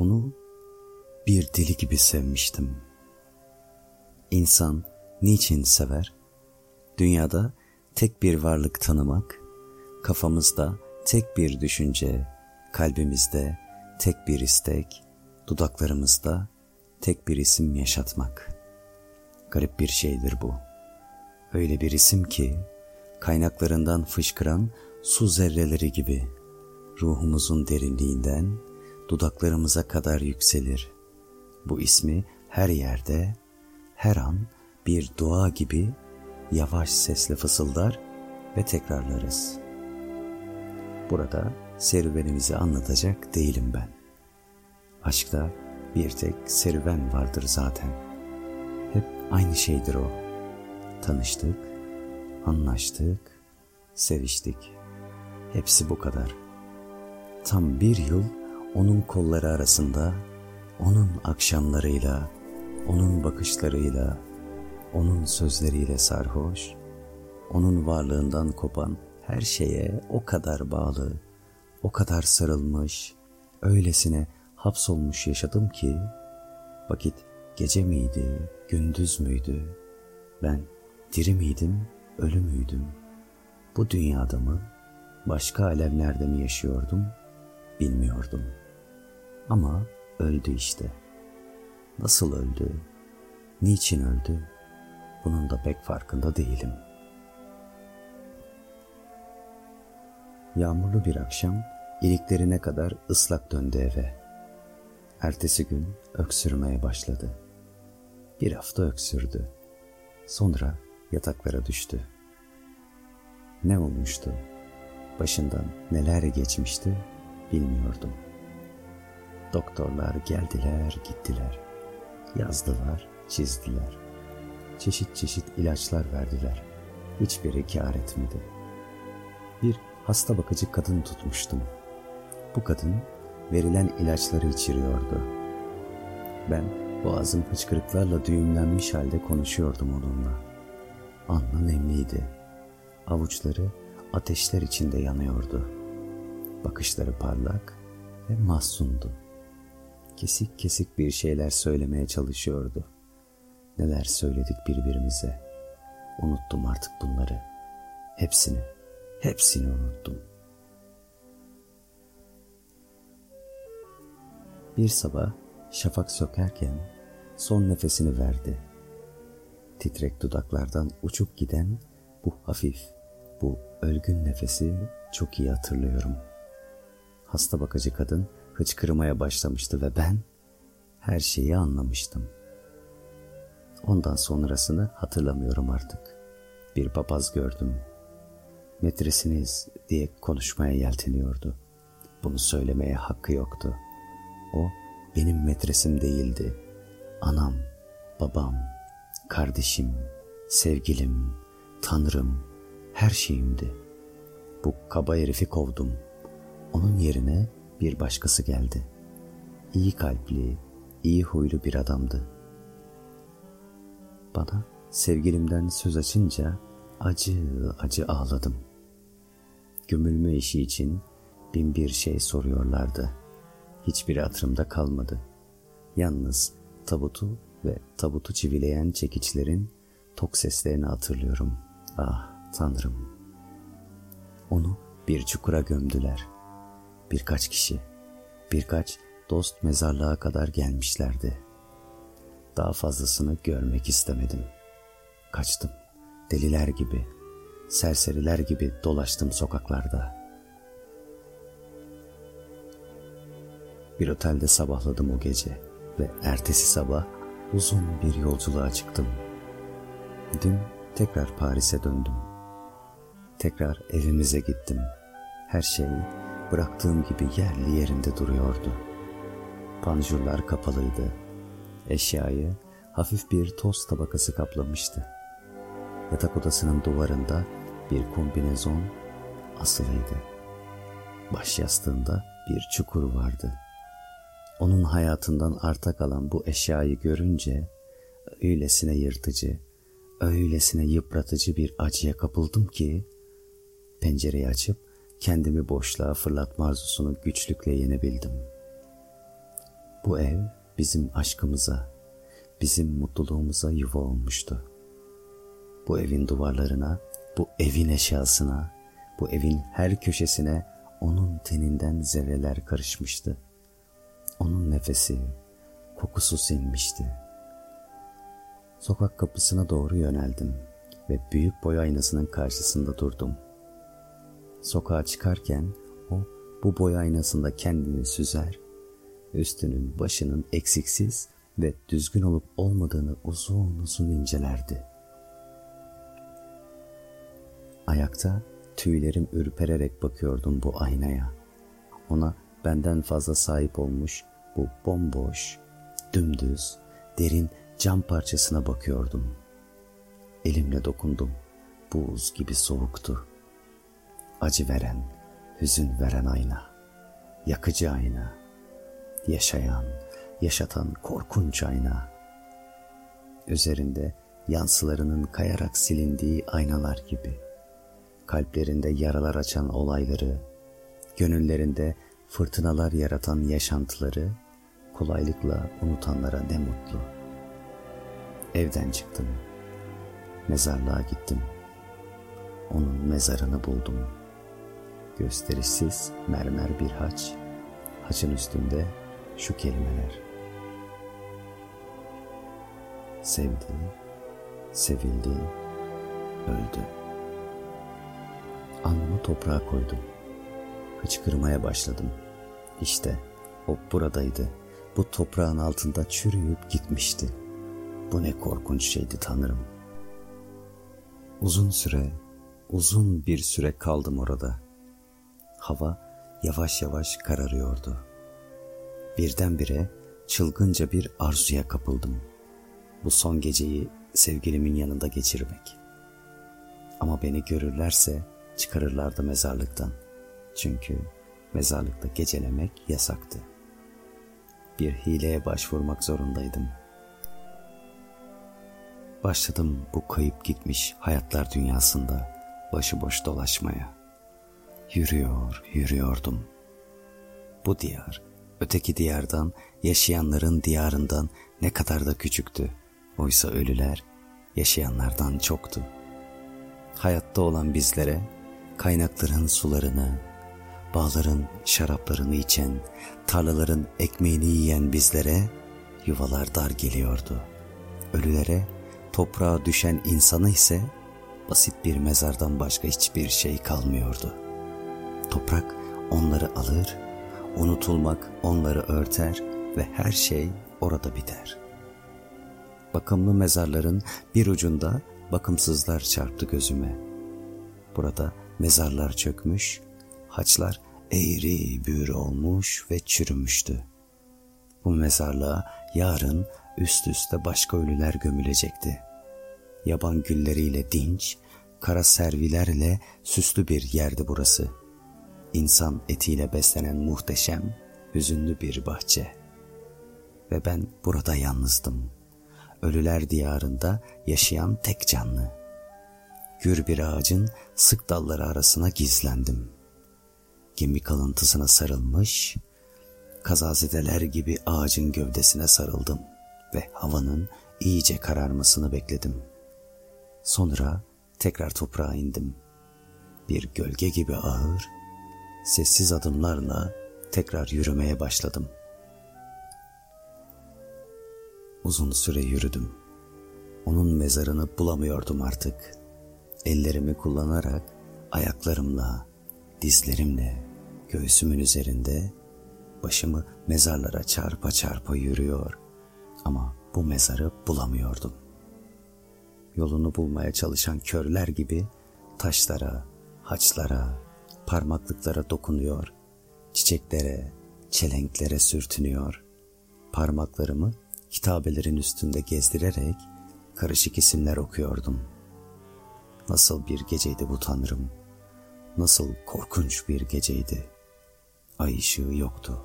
Onu bir deli gibi sevmiştim. İnsan niçin sever? Dünyada tek bir varlık tanımak, kafamızda tek bir düşünce, kalbimizde tek bir istek, dudaklarımızda tek bir isim yaşatmak. Garip bir şeydir bu. Öyle bir isim ki, kaynaklarından fışkıran su zerreleri gibi, ruhumuzun derinliğinden dudaklarımıza kadar yükselir. Bu ismi her yerde, her an bir dua gibi yavaş sesle fısıldar ve tekrarlarız. Burada serüvenimizi anlatacak değilim ben. Aşkta bir tek serüven vardır zaten. Hep aynı şeydir o. Tanıştık, anlaştık, seviştik. Hepsi bu kadar. Tam bir yıl onun kolları arasında, onun akşamlarıyla, onun bakışlarıyla, onun sözleriyle sarhoş, onun varlığından kopan her şeye o kadar bağlı, o kadar sarılmış, öylesine hapsolmuş yaşadım ki, vakit gece miydi, gündüz müydü, ben diri miydim, ölü müydüm, bu dünyada mı, başka alemlerde mi yaşıyordum, bilmiyordum. Ama öldü işte. Nasıl öldü, niçin öldü, bunun da pek farkında değilim. Yağmurlu bir akşam iliklerine kadar ıslak döndü eve. Ertesi gün öksürmeye başladı. Bir hafta öksürdü. Sonra yataklara düştü. Ne olmuştu? Başından neler geçmişti bilmiyordum. Doktorlar geldiler gittiler. Yazdılar, çizdiler. Çeşit çeşit ilaçlar verdiler. Hiçbiri kâr etmedi. Bir hasta bakıcı kadın tutmuştum. Bu kadın verilen ilaçları içiriyordu. Ben boğazım hıçkırıklarla düğümlenmiş halde konuşuyordum onunla. Anlı nemliydi. Avuçları ateşler içinde yanıyordu. Bakışları parlak ve mahzundu. Kesik kesik bir şeyler söylemeye çalışıyordu. Neler söyledik birbirimize. Unuttum artık bunları. Hepsini, hepsini unuttum. Bir sabah şafak sökerken son nefesini verdi. Titrek dudaklardan uçup giden bu hafif, bu ölgün nefesi çok iyi hatırlıyorum. Hasta bakıcı kadın hıçkırmaya başlamıştı ve ben her şeyi anlamıştım. Ondan sonrasını hatırlamıyorum artık. Bir papaz gördüm. Metresiniz diye konuşmaya yelteniyordu. Bunu söylemeye hakkı yoktu. O benim metresim değildi. Anam, babam, kardeşim, sevgilim, tanrım, her şeyimdi. Bu kaba herifi kovdum. Onun yerine bir başkası geldi. İyi kalpli, iyi huylu bir adamdı. Bana sevgilimden söz açınca acı acı ağladım. Gömülme işi için bin bir şey soruyorlardı. Hiçbiri hatırımda kalmadı. Yalnız tabutu ve tabutu çivileyen çekiçlerin tok seslerini hatırlıyorum. Ah tanrım. Onu bir çukura gömdüler. Birkaç kişi, birkaç dost mezarlığa kadar gelmişlerdi. Daha fazlasını görmek istemedim. Kaçtım. Deliler gibi, serseriler gibi dolaştım sokaklarda. Bir otelde sabahladım o gece ve ertesi sabah uzun bir yolculuğa çıktım. Dün tekrar Paris'e döndüm. Tekrar evimize gittim. Her şey bıraktığım gibi yerli yerinde duruyordu. Panjurlar kapalıydı. Eşyayı hafif bir toz tabakası kaplamıştı. Yatak odasının duvarında bir kombinezon asılıydı. Baş yastığında bir çukur vardı. Onun hayatından arta kalan bu eşyayı görünce öylesine yırtıcı, öylesine yıpratıcı bir acıya kapıldım ki pencereyi açıp kendimi boşluğa fırlatma arzusunu güçlükle yenebildim. Bu ev bizim aşkımıza, bizim mutluluğumuza yuva olmuştu. Bu evin duvarlarına, bu evin eşyasına, bu evin her köşesine onun teninden zerreler karışmıştı. Onun nefesi, kokusu sinmişti. Sokak kapısına doğru yöneldim ve büyük boy aynasının karşısında durdum. Sokağa çıkarken o bu boy aynasında kendini süzer, üstünün başının eksiksiz ve düzgün olup olmadığını uzun uzun incelerdi. Ayakta tüylerim ürpererek bakıyordum bu aynaya. Ona benden fazla sahip olmuş bu bomboş, dümdüz, derin cam parçasına bakıyordum. Elimle dokundum. Buz gibi soğuktu. Acı veren, hüzün veren ayna. Yakıcı ayna. Yaşayan, yaşatan korkunç ayna. Üzerinde yansılarının kayarak silindiği aynalar gibi. Kalplerinde yaralar açan olayları, gönüllerinde fırtınalar yaratan yaşantıları kolaylıkla unutanlara ne mutlu. Evden çıktım. Mezarlığa gittim. Onun mezarını buldum. Gösterişsiz mermer bir haç. Haçın üstünde şu kelimeler. Sevdi, sevildi, öldü. Alnımı toprağa koydum. Hıçkırmaya başladım. İşte o buradaydı. Bu toprağın altında çürüyüp gitmişti. Bu ne korkunç şeydi tanırım. Uzun süre, uzun bir süre kaldım orada. Hava yavaş yavaş kararıyordu. Birdenbire çılgınca bir arzuya kapıldım. Bu son geceyi sevgilimin yanında geçirmek. Ama beni görürlerse çıkarırlardı mezarlıktan. Çünkü mezarlıkta gecelemek yasaktı. Bir hileye başvurmak zorundaydım. Başladım bu kayıp gitmiş hayatlar dünyasında başıboş dolaşmaya. Yürüyor, yürüyordum. Bu diyar, öteki diyardan, yaşayanların diyarından ne kadar da küçüktü. Oysa ölüler yaşayanlardan çoktu. Hayatta olan bizlere kaynakların sularını, bağların şaraplarını içen, tarlaların ekmeğini yiyen bizlere yuvalar dar geliyordu. Ölülere toprağa düşen insanı ise basit bir mezardan başka hiçbir şey kalmıyordu. Toprak onları alır, unutulmak onları örter ve her şey orada biter. Bakımlı mezarların bir ucunda bakımsızlar çarptı gözüme. Burada mezarlar çökmüş, haçlar eğri büğrü olmuş ve çürümüştü. Bu mezarlığa yarın üst üste başka ölüler gömülecekti. Yaban gülleriyle dinç, kara servilerle süslü bir yerdi burası. İnsan etiyle beslenen muhteşem, hüzünlü bir bahçe. Ve ben burada yalnızdım. Ölüler diyarında yaşayan tek canlı. Gür bir ağacın sık dalları arasına gizlendim. Gemi kalıntısına sarılmış, kazazedeler gibi ağacın gövdesine sarıldım ve havanın iyice kararmasını bekledim. Sonra tekrar toprağa indim. Bir gölge gibi ağır, sessiz adımlarla tekrar yürümeye başladım. Uzun süre yürüdüm. Onun mezarını bulamıyordum artık. Ellerimi kullanarak ayaklarımla, dizlerimle, göğsümün üzerinde başımı mezarlara çarpa çarpa yürüyor ama bu mezarı bulamıyordum. Yolunu bulmaya çalışan körler gibi taşlara, haçlara, parmaklıklara dokunuyor, çiçeklere, çelenklere sürtünüyor. Parmaklarımı kitabelerin üstünde gezdirerek karışık isimler okuyordum. Nasıl bir geceydi bu tanrım. Nasıl korkunç bir geceydi. Ay ışığı yoktu.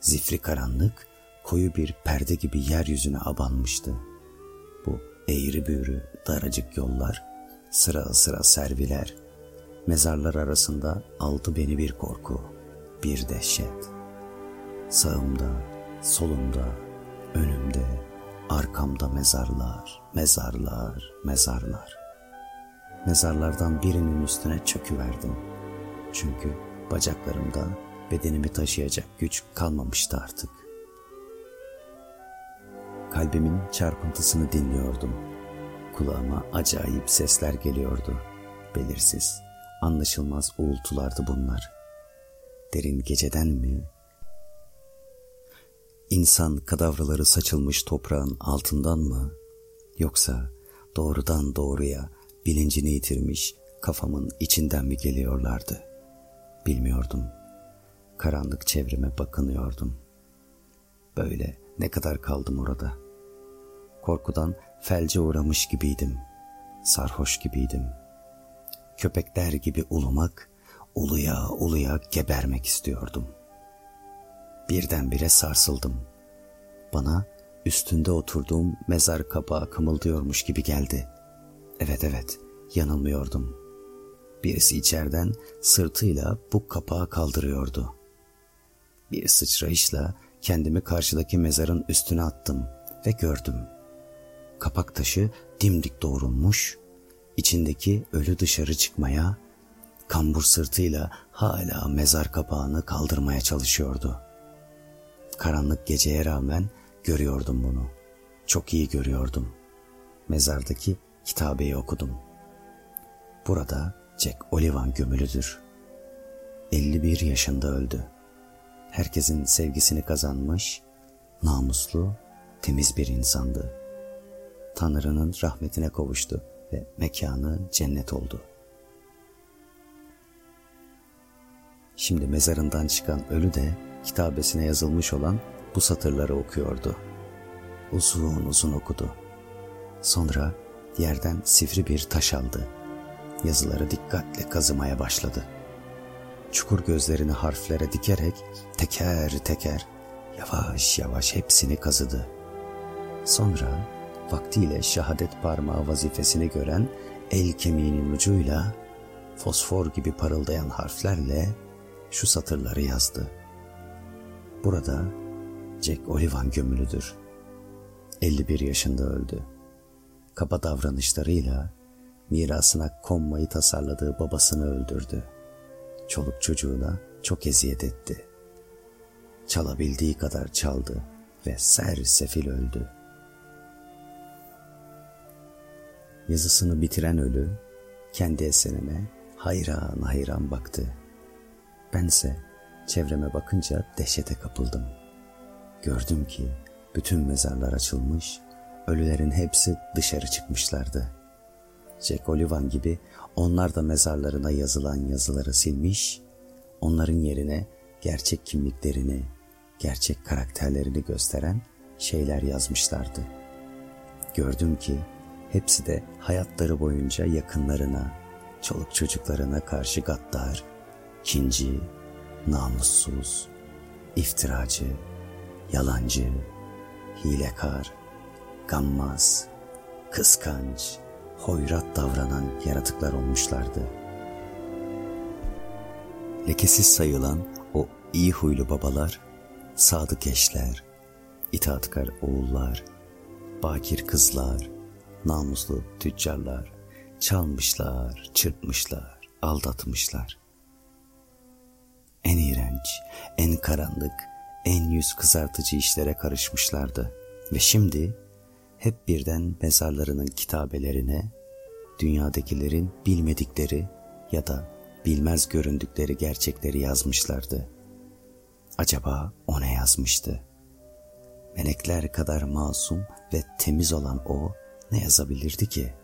Zifri karanlık koyu bir perde gibi yeryüzüne abanmıştı. Bu eğri büğrü daracık yollar, sıra sıra serviler, mezarlar arasında aldı beni bir korku, bir dehşet. Sağımda, Solumda, önümde, arkamda mezarlar, mezarlar, mezarlar. Mezarlardan birinin üstüne çöküverdim. Çünkü bacaklarımda bedenimi taşıyacak güç kalmamıştı artık. Kalbimin çarpıntısını dinliyordum. Kulağıma acayip sesler geliyordu. Belirsiz, anlaşılmaz uğultulardı bunlar. Derin geceden mi? İnsan kadavraları saçılmış toprağın altından mı? Yoksa doğrudan doğruya bilincini yitirmiş kafamın içinden mi geliyorlardı? Bilmiyordum. Karanlık çevreme bakınıyordum. Böyle ne kadar kaldım orada. Korkudan felce uğramış gibiydim. Sarhoş gibiydim. Köpekler gibi ulumak, uluya uluya gebermek istiyordum. Birdenbire sarsıldım. Bana üstünde oturduğum mezar kapağı kımıldıyormuş gibi geldi. Evet evet, yanılmıyordum. Birisi içeriden sırtıyla bu kapağı kaldırıyordu. Bir sıçrayışla kendimi karşıdaki mezarın üstüne attım ve gördüm. Kapak taşı dimdik doğrulmuş, içindeki ölü dışarı çıkmaya, kambur sırtıyla hala mezar kapağını kaldırmaya çalışıyordu. Karanlık geceye rağmen görüyordum bunu. Çok iyi görüyordum. Mezardaki kitabeyi okudum. Burada Jack Olivan gömülüdür. 51 yaşında öldü. Herkesin sevgisini kazanmış, namuslu, temiz bir insandı. Tanrı'nın rahmetine kavuştu ve mekanı cennet oldu. Şimdi mezarından çıkan ölü de kitabesine yazılmış olan bu satırları okuyordu. Uzun uzun okudu. Sonra yerden sivri bir taş aldı. Yazıları dikkatle kazımaya başladı. Çukur gözlerini harflere dikerek teker teker yavaş yavaş hepsini kazıdı. Sonra vaktiyle şehadet parmağı vazifesini gören el kemiğinin ucuyla fosfor gibi parıldayan harflerle şu satırları yazdı. Burada Jack Olivan gömülüdür. 51 yaşında öldü. Kaba davranışlarıyla mirasına konmayı tasarladığı babasını öldürdü. Çoluk çocuğuna çok eziyet etti. Çalabildiği kadar çaldı ve ser sefil öldü. Yazısını bitiren ölü kendi eserine hayran hayran baktı. Bense çevreme bakınca dehşete kapıldım. Gördüm ki bütün mezarlar açılmış, ölülerin hepsi dışarı çıkmışlardı. Jack Olivan gibi onlar da mezarlarına yazılan yazıları silmiş, onların yerine gerçek kimliklerini, gerçek karakterlerini gösteren şeyler yazmışlardı. Gördüm ki hepsi de hayatları boyunca yakınlarına, çoluk çocuklarına karşı gaddar, kinci, namussuz, iftiracı, yalancı, hilekar, gammaz, kıskanç, hoyrat davranan yaratıklar olmuşlardı. Lekesiz sayılan o iyi huylu babalar, sadık eşler, itaatkar oğullar, bakir kızlar, namuslu tüccarlar, çalmışlar, çırpmışlar, aldatmışlar. En iğrenç, en karanlık, en yüz kızartıcı işlere karışmışlardı ve şimdi hep birden mezarlarının kitabelerine dünyadakilerin bilmedikleri ya da bilmez göründükleri gerçekleri yazmışlardı. Acaba o ne yazmıştı? Melekler kadar masum ve temiz olan o ne yazabilirdi ki?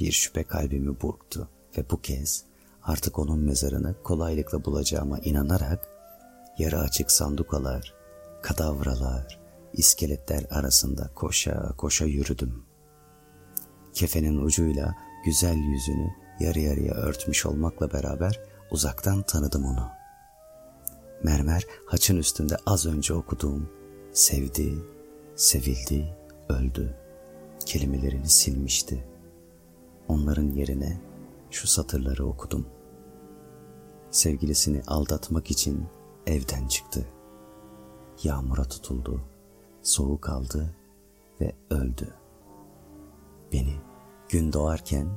Bir şüphe kalbimi burktu ve bu kez artık onun mezarını kolaylıkla bulacağıma inanarak yarı açık sandukalar, kadavralar, iskeletler arasında koşa koşa yürüdüm. Kefenin ucuyla güzel yüzünü yarı yarıya örtmüş olmakla beraber uzaktan tanıdım onu. Mermer haçın üstünde az önce okuduğum sevdi, sevildi, öldü kelimelerini silmişti. Onların yerine şu satırları okudum. Sevgilisini aldatmak için evden çıktı. yağmura tutuldu, soğuk aldı ve öldü. Beni gün doğarken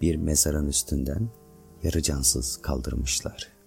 bir mezarın üstünden yarı cansız kaldırmışlar.''